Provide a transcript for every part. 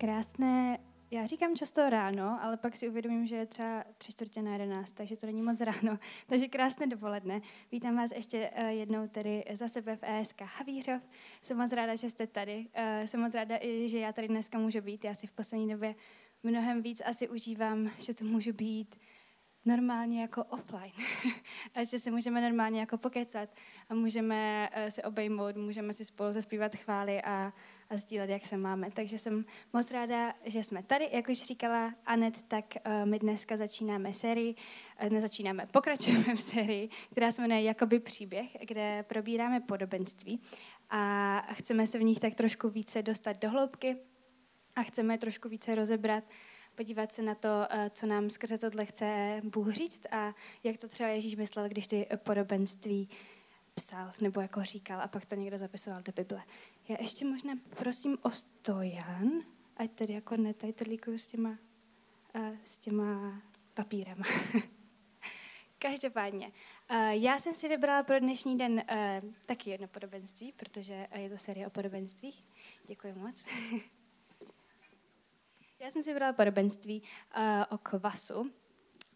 Krásné, já říkám často ráno, ale pak si uvědomím, že je třeba tři čtvrtě na jedenáct, takže to není moc ráno. Takže krásné dopoledne. Vítám vás ještě uh, jednou tady za sebe v ESK Havířov. Jsem moc ráda, že jste tady. Uh, jsem moc ráda, i, že já tady dneska můžu být. Já si v poslední době mnohem víc asi užívám, že to můžu být normálně jako offline. a že si můžeme normálně jako pokecat a můžeme uh, se obejmout, můžeme si spolu zaspívat chvály a, a sdílet, jak se máme. Takže jsem moc ráda, že jsme tady. Jak už říkala Anet, tak uh, my dneska začínáme sérii, uh, nezačínáme, pokračujeme v sérii, která se jmenuje Jakoby příběh, kde probíráme podobenství a chceme se v nich tak trošku více dostat do hloubky a chceme trošku více rozebrat podívat se na to, co nám skrze tohle chce Bůh říct a jak to třeba Ježíš myslel, když ty podobenství psal nebo jako říkal a pak to někdo zapisoval do Bible. Já ještě možná prosím o stojan, ať tady jako netajtrlíkuju s těma, uh, s těma papírama. Každopádně, uh, já jsem si vybrala pro dnešní den uh, taky jedno podobenství, protože je to série o podobenstvích. Děkuji moc. já jsem si vybrala podobenství o kvasu.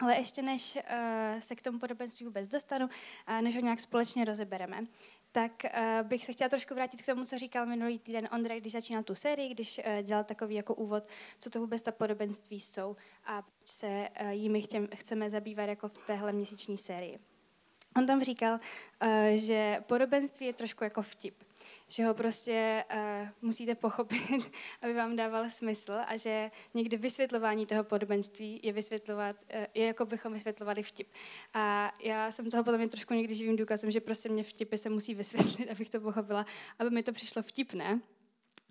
Ale ještě než se k tomu podobenství vůbec dostanu, než ho nějak společně rozebereme, tak uh, bych se chtěla trošku vrátit k tomu, co říkal minulý týden Ondrej, když začínal tu sérii, když uh, dělal takový jako úvod, co to vůbec ta podobenství jsou a proč se uh, jimi chtěm, chceme zabývat jako v téhle měsíční sérii. On tam říkal, uh, že podobenství je trošku jako vtip že ho prostě uh, musíte pochopit, aby vám dával smysl a že někdy vysvětlování toho podobenství je vysvětlovat, uh, je jako bychom vysvětlovali vtip. A já jsem toho potom trošku někdy živým důkazem, že prostě mě vtipy se musí vysvětlit, abych to pochopila, aby mi to přišlo vtipné.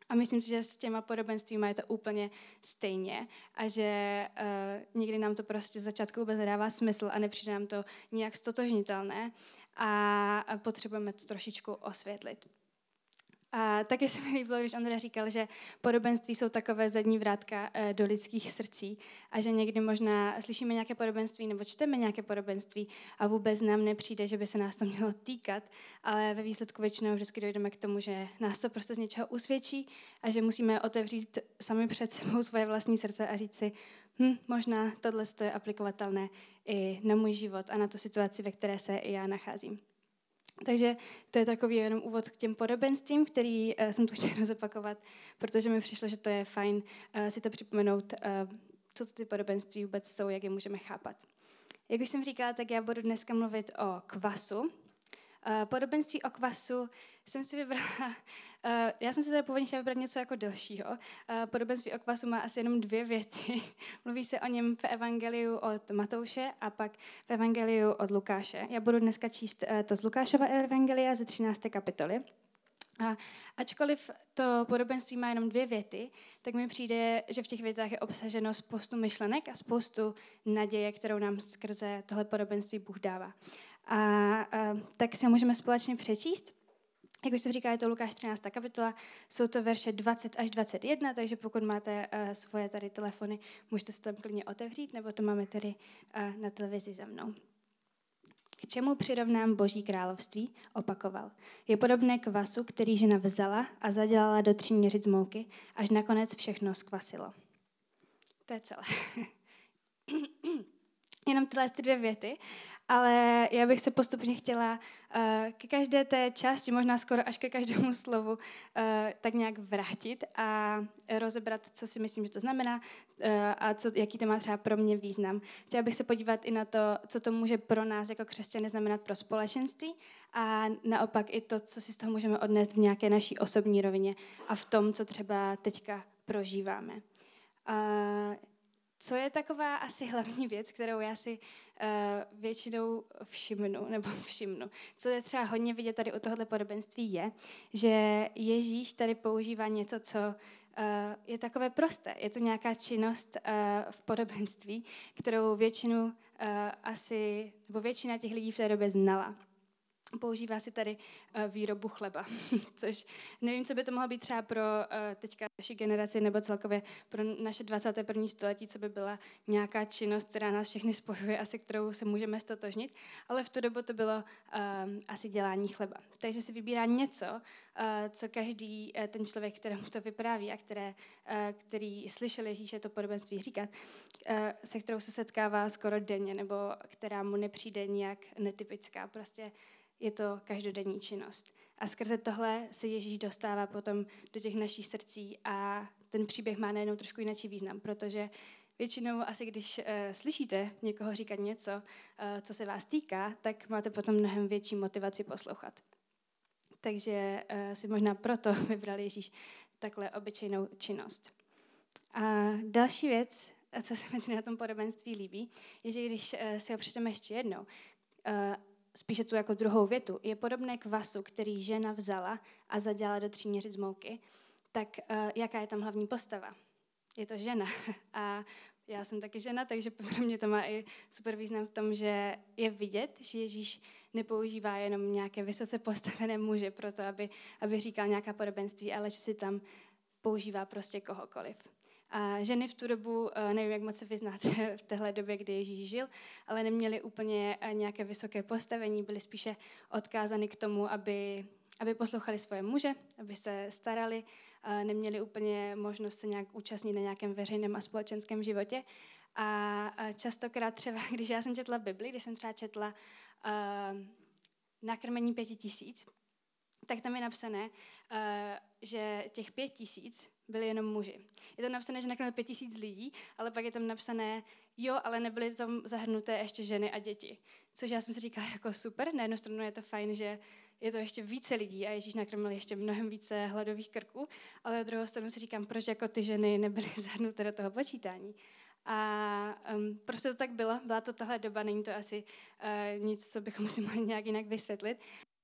A myslím si, že s těma podobenstvíma je to úplně stejně a že uh, někdy nám to prostě začátku vůbec nedává smysl a nepřijde nám to nějak stotožnitelné a potřebujeme to trošičku osvětlit. A taky se mi líbilo, když Andrea říkal, že podobenství jsou takové zadní vrátka eh, do lidských srdcí a že někdy možná slyšíme nějaké podobenství nebo čteme nějaké podobenství a vůbec nám nepřijde, že by se nás to mělo týkat, ale ve výsledku většinou vždycky dojdeme k tomu, že nás to prostě z něčeho usvědčí a že musíme otevřít sami před sebou svoje vlastní srdce a říct si, hm, možná tohle je aplikovatelné i na můj život a na tu situaci, ve které se i já nacházím. Takže to je takový jenom úvod k těm podobenstvím, který uh, jsem tu chtěla zopakovat, protože mi přišlo, že to je fajn uh, si to připomenout, uh, co ty podobenství vůbec jsou, jak je můžeme chápat. Jak už jsem říkala, tak já budu dneska mluvit o kvasu, podobenství o kvasu jsem si vybrala, uh, já jsem si tady původně chtěla vybrat něco jako delšího. Uh, podobenství o kvasu má asi jenom dvě věty. Mluví se o něm v Evangeliu od Matouše a pak v Evangeliu od Lukáše. Já budu dneska číst to z Lukášova Evangelia ze 13. kapitoly. A ačkoliv to podobenství má jenom dvě věty, tak mi přijde, že v těch větách je obsaženo spoustu myšlenek a spoustu naděje, kterou nám skrze tohle podobenství Bůh dává. A, a tak si ho můžeme společně přečíst. Jak už se říká, je to Lukáš 13. kapitola, jsou to verše 20 až 21, takže pokud máte uh, svoje tady telefony, můžete se tam klidně otevřít, nebo to máme tady uh, na televizi za mnou. K čemu přirovnám Boží království? Opakoval. Je podobné kvasu, který žena vzala a zadělala do tří měřic mouky, až nakonec všechno skvasilo. To je celé. Jenom tyhle dvě věty ale já bych se postupně chtěla uh, ke každé té části, možná skoro až ke každému slovu, uh, tak nějak vrátit a rozebrat, co si myslím, že to znamená uh, a co, jaký to má třeba pro mě význam. Chtěla bych se podívat i na to, co to může pro nás jako křesťany znamenat pro společenství a naopak i to, co si z toho můžeme odnést v nějaké naší osobní rovině a v tom, co třeba teďka prožíváme. Uh, co je taková asi hlavní věc, kterou já si uh, většinou všimnu, nebo všimnu, co je třeba hodně vidět tady u tohohle podobenství, je, že Ježíš tady používá něco, co uh, je takové prosté. Je to nějaká činnost uh, v podobenství, kterou většinu uh, asi, nebo většina těch lidí v té době znala. Používá si tady uh, výrobu chleba, což nevím, co by to mohlo být třeba pro uh, teďka naši generaci nebo celkově pro naše 21. století, co by byla nějaká činnost, která nás všechny spojuje a se kterou se můžeme stotožnit, ale v tu dobu to bylo uh, asi dělání chleba. Takže si vybírá něco, co každý ten člověk, kterému to vypráví a které, který slyšel Ježíše to podobenství říkat, se kterou se setkává skoro denně nebo která mu nepřijde nějak netypická. Prostě je to každodenní činnost. A skrze tohle se Ježíš dostává potom do těch našich srdcí a ten příběh má najednou trošku jiný význam, protože většinou asi když uh, slyšíte někoho říkat něco, uh, co se vás týká, tak máte potom mnohem větší motivaci poslouchat. Takže uh, si možná proto vybral Ježíš takhle obyčejnou činnost. A další věc, co se mi na tom podobenství líbí, je, že když si ho přečteme ještě jednou, spíše tu jako druhou větu, je podobné vasu, který žena vzala a zadělala do tří měřic mouky, tak uh, jaká je tam hlavní postava? Je to žena. A já jsem taky žena, takže pro mě to má i super význam v tom, že je vidět, že Ježíš nepoužívá jenom nějaké vysoce postavené muže pro to, aby, aby říkal nějaká podobenství, ale že si tam používá prostě kohokoliv. A ženy v tu dobu, eh, nevím, jak moc se vyznáte v téhle době, kdy Ježíš žil, ale neměly úplně eh, nějaké vysoké postavení, byly spíše odkázány k tomu, aby, aby poslouchali svoje muže, aby se starali, neměli úplně možnost se nějak účastnit na nějakém veřejném a společenském životě. A častokrát třeba, když já jsem četla Bibli, když jsem třeba četla uh, nakrmení pěti tisíc, tak tam je napsané, uh, že těch pět tisíc byli jenom muži. Je tam napsané, že nakrmili pět tisíc lidí, ale pak je tam napsané, jo, ale nebyly tam zahrnuté ještě ženy a děti. Což já jsem si říkala jako super, na jednu stranu je to fajn, že je to ještě více lidí a Ježíš nakrmil ještě mnohem více hladových krků, ale na druhou stranu si říkám, proč jako ty ženy nebyly zahrnuté do toho počítání. A um, prostě to tak bylo, byla to tahle doba, není to asi uh, nic, co bychom si mohli nějak jinak vysvětlit.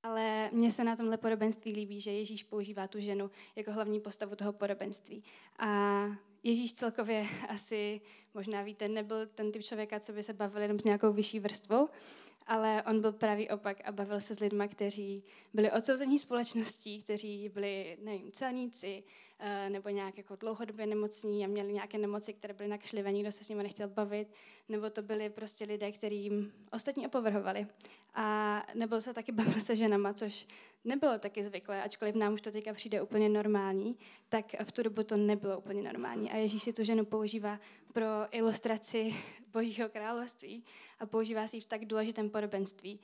Ale mně se na tomhle podobenství líbí, že Ježíš používá tu ženu jako hlavní postavu toho podobenství. A Ježíš celkově asi, možná víte, nebyl ten typ člověka, co by se bavil jenom s nějakou vyšší vrstvou, ale on byl pravý opak a bavil se s lidmi, kteří byli odsouzení společností, kteří byli, nevím, celníci, nebo nějak jako dlouhodobě nemocní a měli nějaké nemoci, které byly nakašlivé, nikdo se s nimi nechtěl bavit, nebo to byli prostě lidé, kterým ostatní opovrhovali. A nebo se taky bavil se ženama, což nebylo taky zvyklé, ačkoliv nám už to teďka přijde úplně normální, tak v tu dobu to nebylo úplně normální. A Ježíš si tu ženu používá pro ilustraci Božího království a používá si ji v tak důležitém podobenství,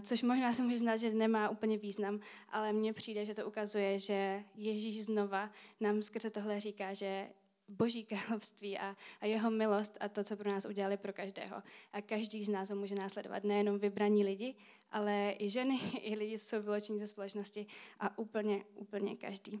což možná se může znát, že nemá úplně význam, ale mně přijde, že to ukazuje, že Ježíš znova nám skrze tohle říká, že Boží království a, a jeho milost a to, co pro nás udělali pro každého. A každý z nás ho může následovat. Nejenom vybraní lidi, ale i ženy, i lidi, co jsou vyloučení ze společnosti a úplně, úplně každý.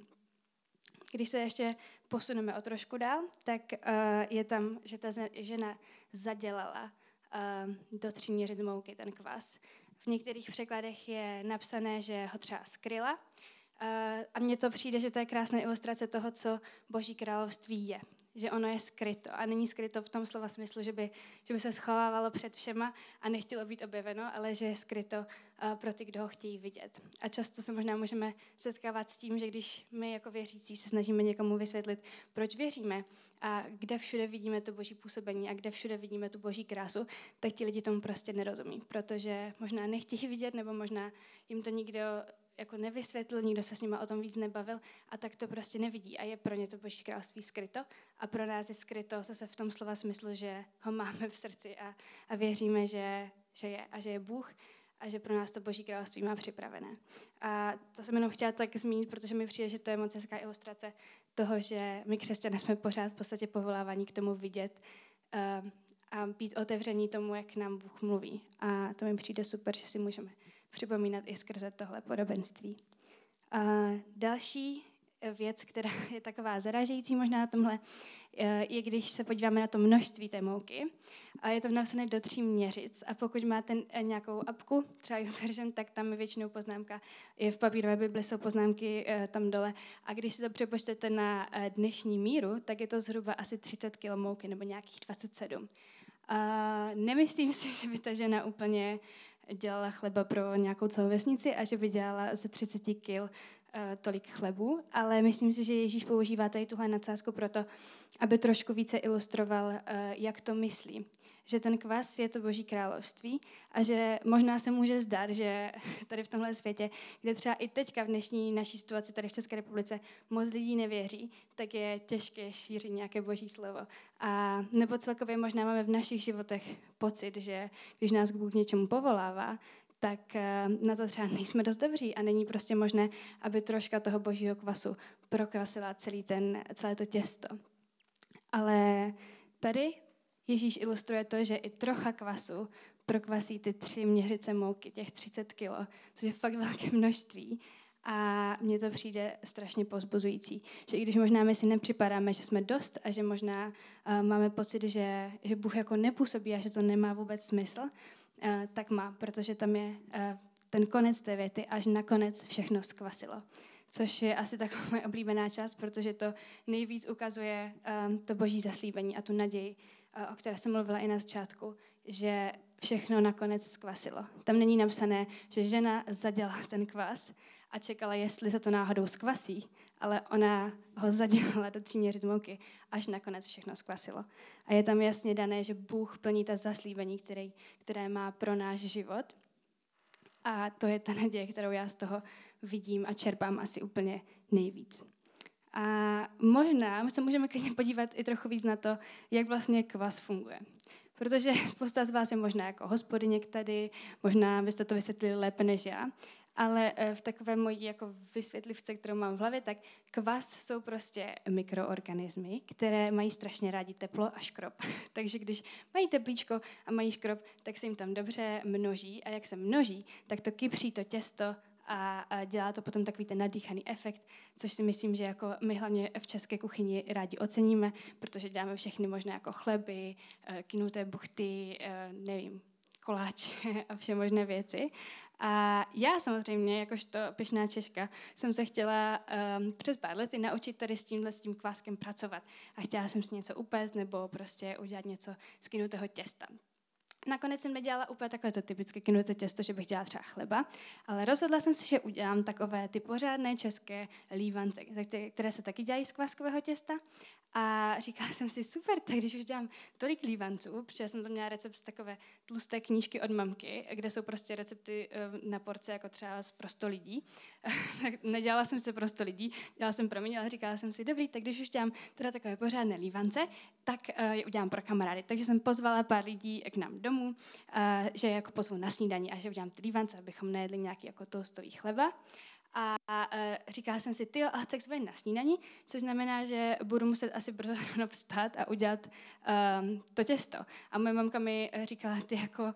Když se ještě posuneme o trošku dál, tak uh, je tam, že ta žena zadělala uh, do tří měřic mouky ten kvas. V některých překladech je napsané, že ho třeba skryla. Uh, a mně to přijde, že to je krásná ilustrace toho, co Boží království je že ono je skryto. A není skryto v tom slova smyslu, že by, že by se schovávalo před všema a nechtělo být objeveno, ale že je skryto uh, pro ty, kdo ho chtějí vidět. A často se možná můžeme setkávat s tím, že když my jako věřící se snažíme někomu vysvětlit, proč věříme a kde všude vidíme to boží působení a kde všude vidíme tu boží krásu, tak ti lidi tomu prostě nerozumí, protože možná nechtějí vidět nebo možná jim to nikdo jako nevysvětlil, nikdo se s nima o tom víc nebavil a tak to prostě nevidí a je pro ně to boží království skryto a pro nás je skryto zase v tom slova smyslu, že ho máme v srdci a, a věříme, že, že je a že je Bůh a že pro nás to boží království má připravené. A to jsem jenom chtěla tak zmínit, protože mi přijde, že to je moc hezká ilustrace toho, že my křesťané jsme pořád v podstatě povolávaní k tomu vidět uh, a být otevření tomu, jak nám Bůh mluví. A to mi přijde super, že si můžeme připomínat i skrze tohle podobenství. A další věc, která je taková zaražející možná na tomhle, je když se podíváme na to množství té mouky. A je to napsané do tří měřic. A pokud máte nějakou apku, třeba version, tak tam je většinou poznámka. I v papírové Bibli jsou poznámky eh, tam dole. A když si to přepočtete na dnešní míru, tak je to zhruba asi 30 kg mouky, nebo nějakých 27. A nemyslím si, že by ta žena úplně dělala chleba pro nějakou celou vesnici a že by dělala ze 30 kil uh, tolik chlebu, ale myslím si, že Ježíš používá tady tuhle nadsázku proto, aby trošku více ilustroval, uh, jak to myslí. Že ten kvas je to boží království a že možná se může zdát, že tady v tomhle světě, kde třeba i teďka v dnešní naší situaci tady v České republice moc lidí nevěří, tak je těžké šířit nějaké boží slovo. A nebo celkově možná máme v našich životech pocit, že když nás Bůh k něčemu povolává, tak eh, na to třeba nejsme dost dobří a není prostě možné, aby troška toho božího kvasu prokvasila celý ten, celé to těsto. Ale tady Ježíš ilustruje to, že i trocha kvasu prokvasí ty tři měřice mouky, těch 30 kilo, což je fakt velké množství. A mně to přijde strašně pozbuzující, že i když možná my si nepřipadáme, že jsme dost a že možná uh, máme pocit, že, že Bůh jako nepůsobí a že to nemá vůbec smysl, uh, tak má, protože tam je uh, ten konec té věty, až nakonec všechno zkvasilo. Což je asi taková moje oblíbená část, protože to nejvíc ukazuje um, to boží zaslíbení a tu naději, o které jsem mluvila i na začátku, že všechno nakonec zkvasilo. Tam není napsané, že žena zadělala ten kvas a čekala, jestli se to náhodou zkvasí, ale ona ho zadělala do tří měřit mouky, až nakonec všechno zkvasilo. A je tam jasně dané, že Bůh plní ta zaslíbení, který, které má pro náš život. A to je ta naděje, kterou já z toho vidím a čerpám asi úplně nejvíc. A možná se můžeme klidně podívat i trochu víc na to, jak vlastně kvas funguje. Protože spousta z vás je možná jako hospodyně tady, možná byste to vysvětlili lépe než já, ale eh, v takové mojí jako vysvětlivce, kterou mám v hlavě, tak kvas jsou prostě mikroorganismy, které mají strašně rádi teplo a škrob. Takže když mají teplíčko a mají škrob, tak se jim tam dobře množí a jak se množí, tak to kypří to těsto a, dělá to potom takový ten nadýchaný efekt, což si myslím, že jako my hlavně v české kuchyni rádi oceníme, protože děláme všechny možné jako chleby, eh, kinuté buchty, eh, nevím, koláče a vše možné věci. A já samozřejmě, jakožto pyšná Češka, jsem se chtěla um, před pár lety naučit tady s tímhle s tím kváskem pracovat. A chtěla jsem si něco upést nebo prostě udělat něco z kinutého těsta. Nakonec jsem nedělala úplně takové to typické kinuté těsto, že bych dělala třeba chleba, ale rozhodla jsem se, že udělám takové ty pořádné české lívance, které se taky dělají z kváskového těsta a říkala jsem si, super, tak když už dělám tolik lívanců, protože jsem to měla recept z takové tlusté knížky od mamky, kde jsou prostě recepty eh, na porce jako třeba z prosto lidí, tak nedělala jsem se prosto lidí, dělala jsem pro mě, ale říkala jsem si, dobrý, tak když už dělám teda takové pořádné lívance, tak uh, je udělám pro kamarády. Takže jsem pozvala pár lidí k nám domů, uh, že je jako pozvu na snídaní a že udělám ty lívance, abychom nejedli nějaký jako toastový chleba. A, a uh, říkala jsem si, ty a tak jsme na snídaní, což znamená, že budu muset asi brzo vstát a udělat um, to těsto. A moje mamka mi říkala, ty jako uh,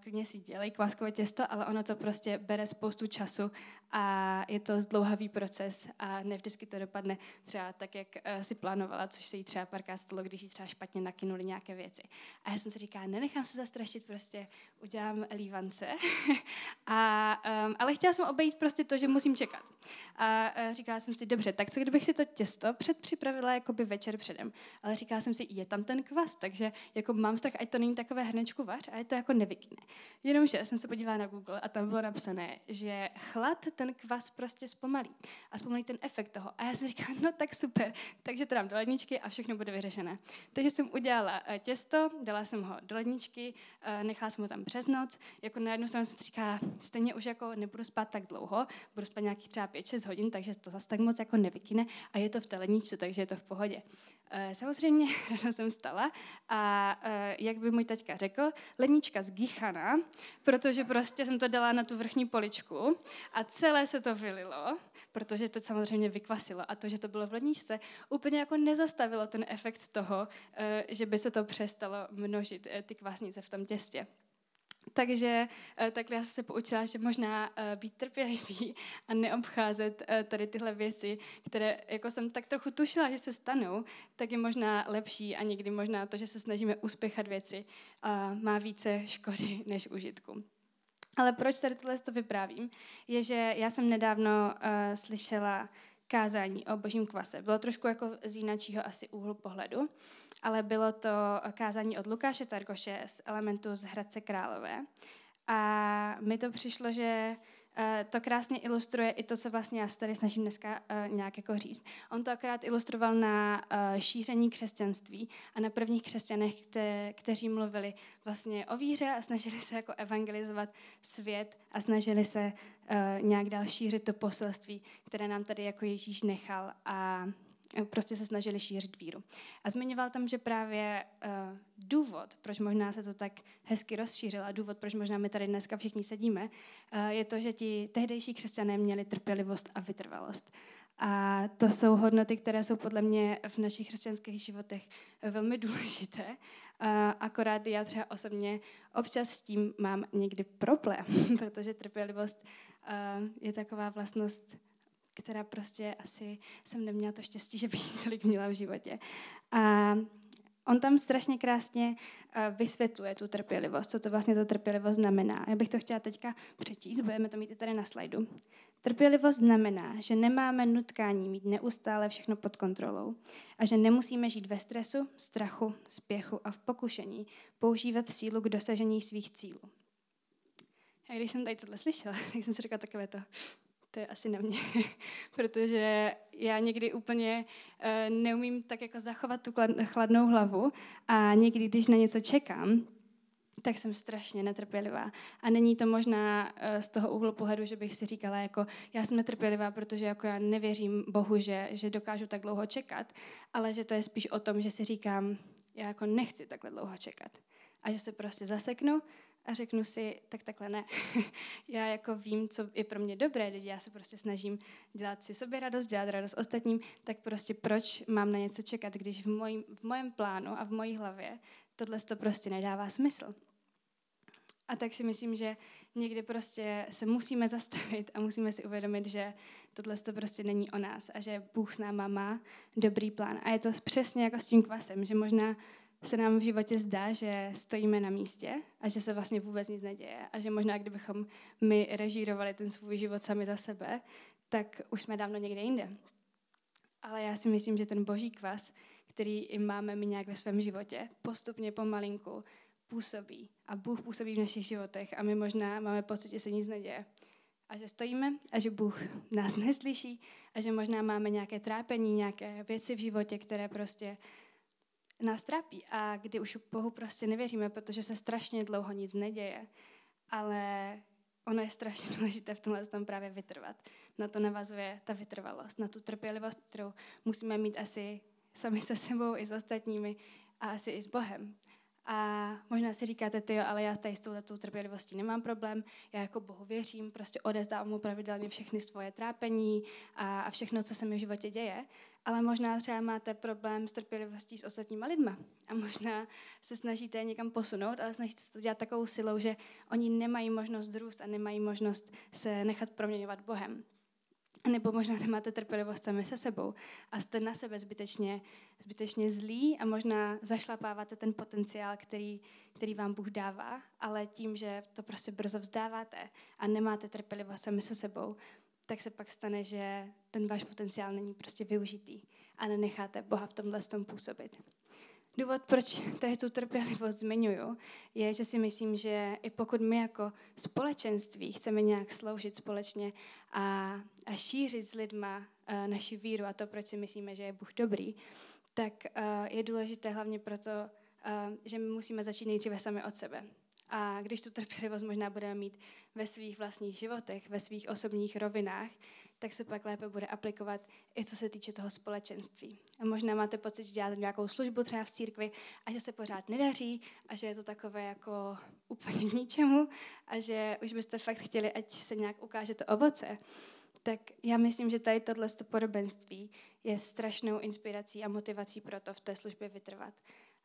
klidně si dělej kváskové těsto, ale ono to prostě bere spoustu času a je to zdlouhavý proces a nevždycky to dopadne třeba tak, jak uh, si plánovala, což se jí třeba párkrát stalo, když jí třeba špatně nakynuli nějaké věci. A já jsem si říkala, nenechám se zastrašit, prostě udělám lívance. a, um, ale chtěla jsem obejít prostě to, že musím čekat. A uh, říkala jsem si, dobře, tak co kdybych si to těsto předpřipravila jakoby večer předem. Ale říkala jsem si, je tam ten kvas, takže jako mám strach, ať to není takové hrnečku vař, a je to jako nevykyne. Jenomže jsem se podívala na Google a tam bylo napsané, že chlad ten kvas prostě zpomalí. A zpomalí ten efekt toho. A já jsem říkala, no tak super, takže to dám do ledničky a všechno bude vyřešené. Takže jsem udělala eh, těsto, dala jsem ho do ledničky, eh, nechala jsem ho tam přes noc. Jako na jednu stranu jsem si říkala, stejně už jako nebudu spát tak dlouho, budu spát třeba 5-6 hodin, takže to zase tak moc jako nevykyne a je to v té ledničce, takže je to v pohodě. Eh, samozřejmě ráno jsem stala a eh, jak by můj taťka řekl, lednička z Gichana, protože prostě jsem to dala na tu vrchní poličku a celé se to vylilo, protože to samozřejmě vykvasilo a to, že to bylo v ledničce, úplně jako nezastavilo ten efekt toho, eh, že by se to přestalo množit, ty kvasnice v tom těstě. Takže eh, takhle já jsem se poučila, že možná eh, být trpělivý a neobcházet eh, tady tyhle věci, které jako jsem tak trochu tušila, že se stanou, tak je možná lepší a někdy možná to, že se snažíme uspěchat věci, má více škody než užitku. Ale proč tady tohle to vyprávím, je, že já jsem nedávno uh, slyšela kázání o božím kvase. Bylo trošku jako z jináčího asi úhlu pohledu ale bylo to kázání od Lukáše Targoše z elementu z Hradce Králové. A mi to přišlo, že Eh, to krásně ilustruje i to, co vlastně já se tady snažím dneska uh, nějak jako říct. On to akorát ilustroval na uh, šíření křesťanství a na prvních křesťanech, kte, kteří mluvili vlastně o víře a snažili se jako evangelizovat svět a snažili se nějak dál šířit to poselství, které nám tady jako Ježíš nechal a prostě se snažili šířit víru. A zmiňoval tam, že právě uh, důvod, proč možná se to tak hezky rozšířilo a důvod, proč možná my tady dneska všichni sedíme, uh, je to, že ti tehdejší křesťané měli trpělivost a vytrvalost. A to jsou hodnoty, které jsou podle mě v našich křesťanských životech velmi důležité. Akorát já třeba osobně občas s tím mám někdy problém, protože trpělivost je taková vlastnost, která prostě asi jsem neměla to štěstí, že bych tolik měla v životě. A on tam strašně krásně uh, vysvětluje tu trpělivost, co to vlastně ta trpělivost znamená. Já bych to chtěla teďka přečíst, budeme to mít i tady na slajdu. Trpělivost znamená, že nemáme nutkání mít neustále všechno pod kontrolou a že nemusíme žít ve stresu, strachu, spěchu a v pokušení používat sílu k dosažení svých cílů. A když jsem tady tohle slyšela, tak jsem si říkala takové to, to je asi na mě, protože já někdy úplně uh, neumím tak jako zachovat tu chladnou hlavu a někdy, když na něco čekám, tak jsem strašně netrpělivá. A není to možná uh, z toho úhlu pohledu, že bych si říkala, jako já jsem netrpělivá, protože jako já nevěřím Bohu, že, že dokážu tak dlouho čekat, ale že to je spíš o tom, že si říkám, já jako nechci takhle dlouho čekat. A že se prostě zaseknu a řeknu si, tak takhle ne. já jako vím, co je pro mě dobré, teď já se prostě snažím dělat si sobě radost, dělat radost ostatním, tak prostě proč mám na něco čekat, když v, mojím, v mojem plánu a v mojí hlavě tohle to prostě nedává smysl. A tak si myslím, že někdy prostě se musíme zastavit a musíme si uvědomit, že tohle to prostě není o nás a že Bůh s náma má dobrý plán. A je to přesně jako s tím kvasem, že možná se nám v životě zdá, že stojíme na místě a že se vlastně vůbec nic neděje a že možná kdybychom my režírovali ten svůj život sami za sebe, tak už jsme dávno někde jinde. Ale já si myslím, že ten boží kvas, který i máme my nějak ve svém životě, postupně pomalinku působí. A Bůh působí v našich životech a my možná máme pocit, že se nic neděje. A že stojíme a že Bůh nás neslyší a že možná máme nějaké trápení, nějaké věci v životě, které prostě nás trápí a kdy už Bohu prostě nevěříme, protože se strašně dlouho nic neděje, ale ono je strašně důležité v tomhle tom právě vytrvat. Na to navazuje ta vytrvalost, na tu trpělivost, kterou musíme mít asi sami se sebou i s ostatními a asi i s Bohem. A možná si říkáte, ty, ale já tady s touhletou trpělivostí nemám problém, já jako Bohu věřím, prostě odezdávám mu pravidelně všechny svoje trápení a, a všechno, co se mi v životě děje, ale možná třeba máte problém s trpělivostí s ostatníma lidma. A možná se snažíte někam posunout, ale snažíte se to dělat takovou silou, že oni nemají možnost růst a nemají možnost se nechat proměňovat Bohem. Nebo možná nemáte trpělivost sami se sebou a jste na sebe zbytečně, zbytečně zlí a možná zašlapáváte ten potenciál, který, který vám Bůh dává, ale tím, že to prostě brzo vzdáváte a nemáte trpělivost sami se sebou, tak se pak stane, že ten váš potenciál není prostě využitý a nenecháte Boha v tomhle tom působit. Důvod, proč tady tu trpělivost zmiňuju, je, že si myslím, že i pokud my jako společenství chceme nějak sloužit společně a, a šířit s lidma uh, naši víru a to, proč si myslíme, že je Bůh dobrý, tak uh, je důležité hlavně proto, uh, že my musíme začít nejdříve sami od sebe. A když tu trpělivost možná budeme mít ve svých vlastních životech, ve svých osobních rovinách, tak se pak lépe bude aplikovat i co se týče toho společenství. A možná máte pocit, že děláte nějakou službu třeba v církvi a že se pořád nedaří a že je to takové jako úplně k ničemu a že už byste fakt chtěli, ať se nějak ukáže to ovoce. Tak já myslím, že tady tohle podobenství je strašnou inspirací a motivací pro to v té službě vytrvat.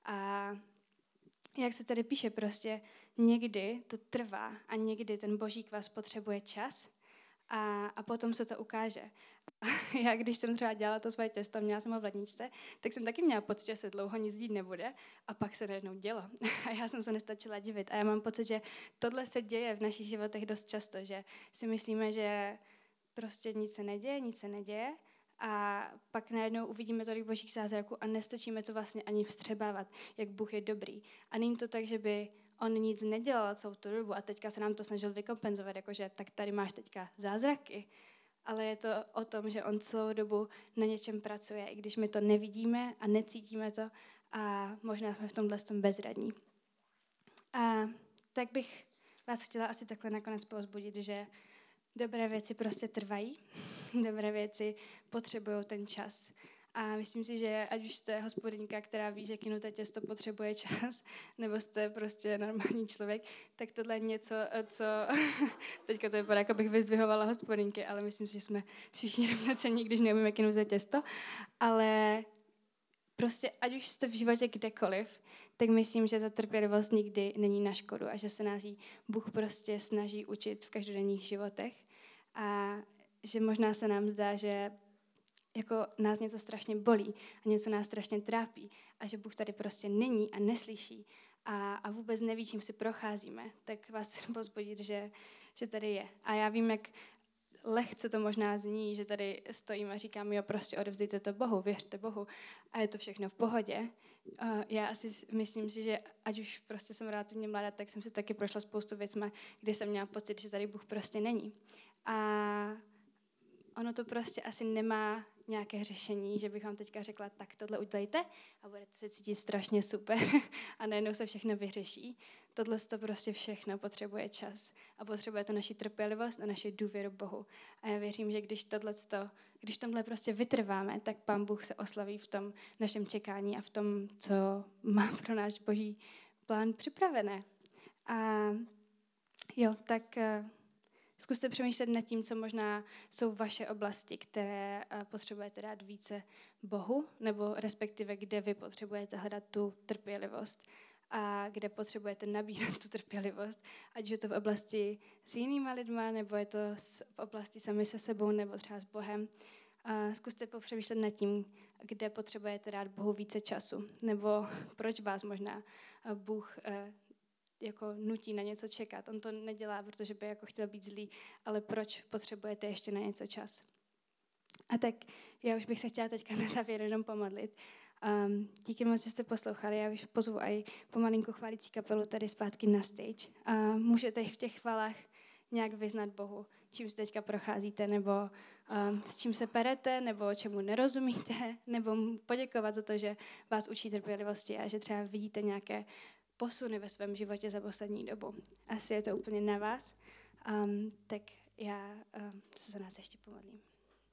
A jak se tady píše, prostě někdy to trvá a někdy ten boží kvas potřebuje čas a, a potom se to ukáže. Já, když jsem třeba dělala to svoje těsto, měla jsem ho v ledničce, tak jsem taky měla pocit, že se dlouho nic dít nebude a pak se najednou dělo. A já jsem se nestačila divit. A já mám pocit, že tohle se děje v našich životech dost často, že si myslíme, že prostě nic se neděje, nic se neděje a pak najednou uvidíme tolik božích zázraků a nestačíme to vlastně ani vstřebávat, jak Bůh je dobrý. A není to tak, že by on nic nedělal celou tu dobu a teďka se nám to snažil vykompenzovat, jakože tak tady máš teďka zázraky. Ale je to o tom, že on celou dobu na něčem pracuje, i když my to nevidíme a necítíme to a možná jsme v tomhle tom bezradní. A tak bych vás chtěla asi takhle nakonec pozbudit, že dobré věci prostě trvají, dobré věci potřebují ten čas. A myslím si, že ať už jste hospodinka, která ví, že kinuté těsto potřebuje čas, nebo jste prostě normální člověk, tak tohle je něco, co... Teďka to vypadá, jako bych vyzdvihovala hospodinky, ale myslím si, že jsme všichni rovnocení, když neumíme kinuté těsto. Ale prostě ať už jste v životě kdekoliv, tak myslím, že ta trpělivost nikdy není na škodu a že se nás jí Bůh prostě snaží učit v každodenních životech a že možná se nám zdá, že jako nás něco strašně bolí a něco nás strašně trápí a že Bůh tady prostě není a neslyší a, a vůbec neví, čím si procházíme, tak vás chci pozbudit, že, že tady je. A já vím, jak lehce to možná zní, že tady stojím a říkám, jo, prostě odevzdejte to Bohu, věřte Bohu a je to všechno v pohodě. Já asi myslím si, že ať už prostě jsem relativně mladá, tak jsem si taky prošla spoustu věcmi, kdy jsem měla pocit, že tady Bůh prostě není. A ono to prostě asi nemá nějaké řešení, že bych vám teďka řekla, tak tohle udělejte a budete se cítit strašně super a najednou se všechno vyřeší. Tohle to prostě všechno potřebuje čas a potřebuje to naši trpělivost a naši důvěru Bohu. A já věřím, že když tohle když tomhle prostě vytrváme, tak Pán Bůh se oslaví v tom našem čekání a v tom, co má pro náš boží plán připravené. A jo, tak eh, Zkuste přemýšlet nad tím, co možná jsou vaše oblasti, které eh, potřebujete dát více Bohu, nebo respektive kde vy potřebujete hledat tu trpělivost a kde potřebujete nabírat tu trpělivost, ať je to v oblasti s jinýma lidma, nebo je to v oblasti sami se sebou, nebo třeba s Bohem. A zkuste popřemýšlet nad tím, kde potřebujete dát Bohu více času, nebo proč vás možná Bůh eh, jako nutí na něco čekat. On to nedělá, protože by jako chtěl být zlý, ale proč potřebujete ještě na něco čas. A tak já už bych se chtěla teďka na závěr jenom pomodlit. Um, díky moc, že jste poslouchali. Já už pozvu i pomalinku chválící kapelu tady zpátky na stage. A můžete v těch chvalách nějak vyznat Bohu, čím se teďka procházíte, nebo um, s čím se perete, nebo čemu nerozumíte, nebo poděkovat za to, že vás učí trpělivosti a že třeba vidíte nějaké posuny ve svém životě za poslední dobu. Asi je to úplně na vás. Um, tak já um, se za nás ještě pomodlím.